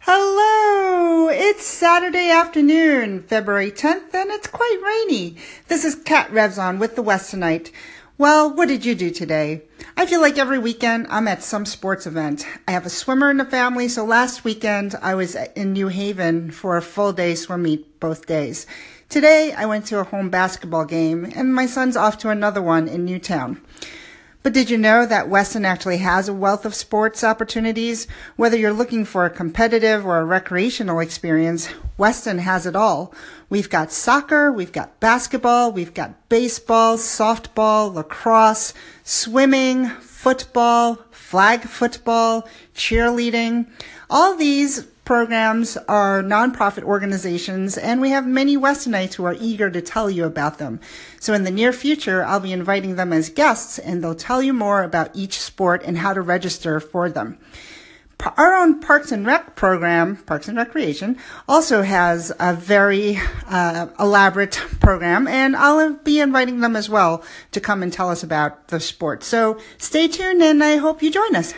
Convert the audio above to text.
Hello! It's Saturday afternoon, February 10th, and it's quite rainy. This is Kat Revson with the Westonite. Well, what did you do today? I feel like every weekend I'm at some sports event. I have a swimmer in the family, so last weekend I was in New Haven for a full day swim meet both days. Today I went to a home basketball game, and my son's off to another one in Newtown. But did you know that Weston actually has a wealth of sports opportunities? Whether you're looking for a competitive or a recreational experience, Weston has it all. We've got soccer, we've got basketball, we've got baseball, softball, lacrosse, swimming, football, flag football, cheerleading. All these programs are nonprofit organizations, and we have many Westonites who are eager to tell you about them. So in the near future, I'll be inviting them as guests, and they'll tell you more about each sport and how to register for them. Our own Parks and Rec program, Parks and Recreation, also has a very uh, elaborate program, and I'll be inviting them as well to come and tell us about the sport. So stay tuned, and I hope you join us.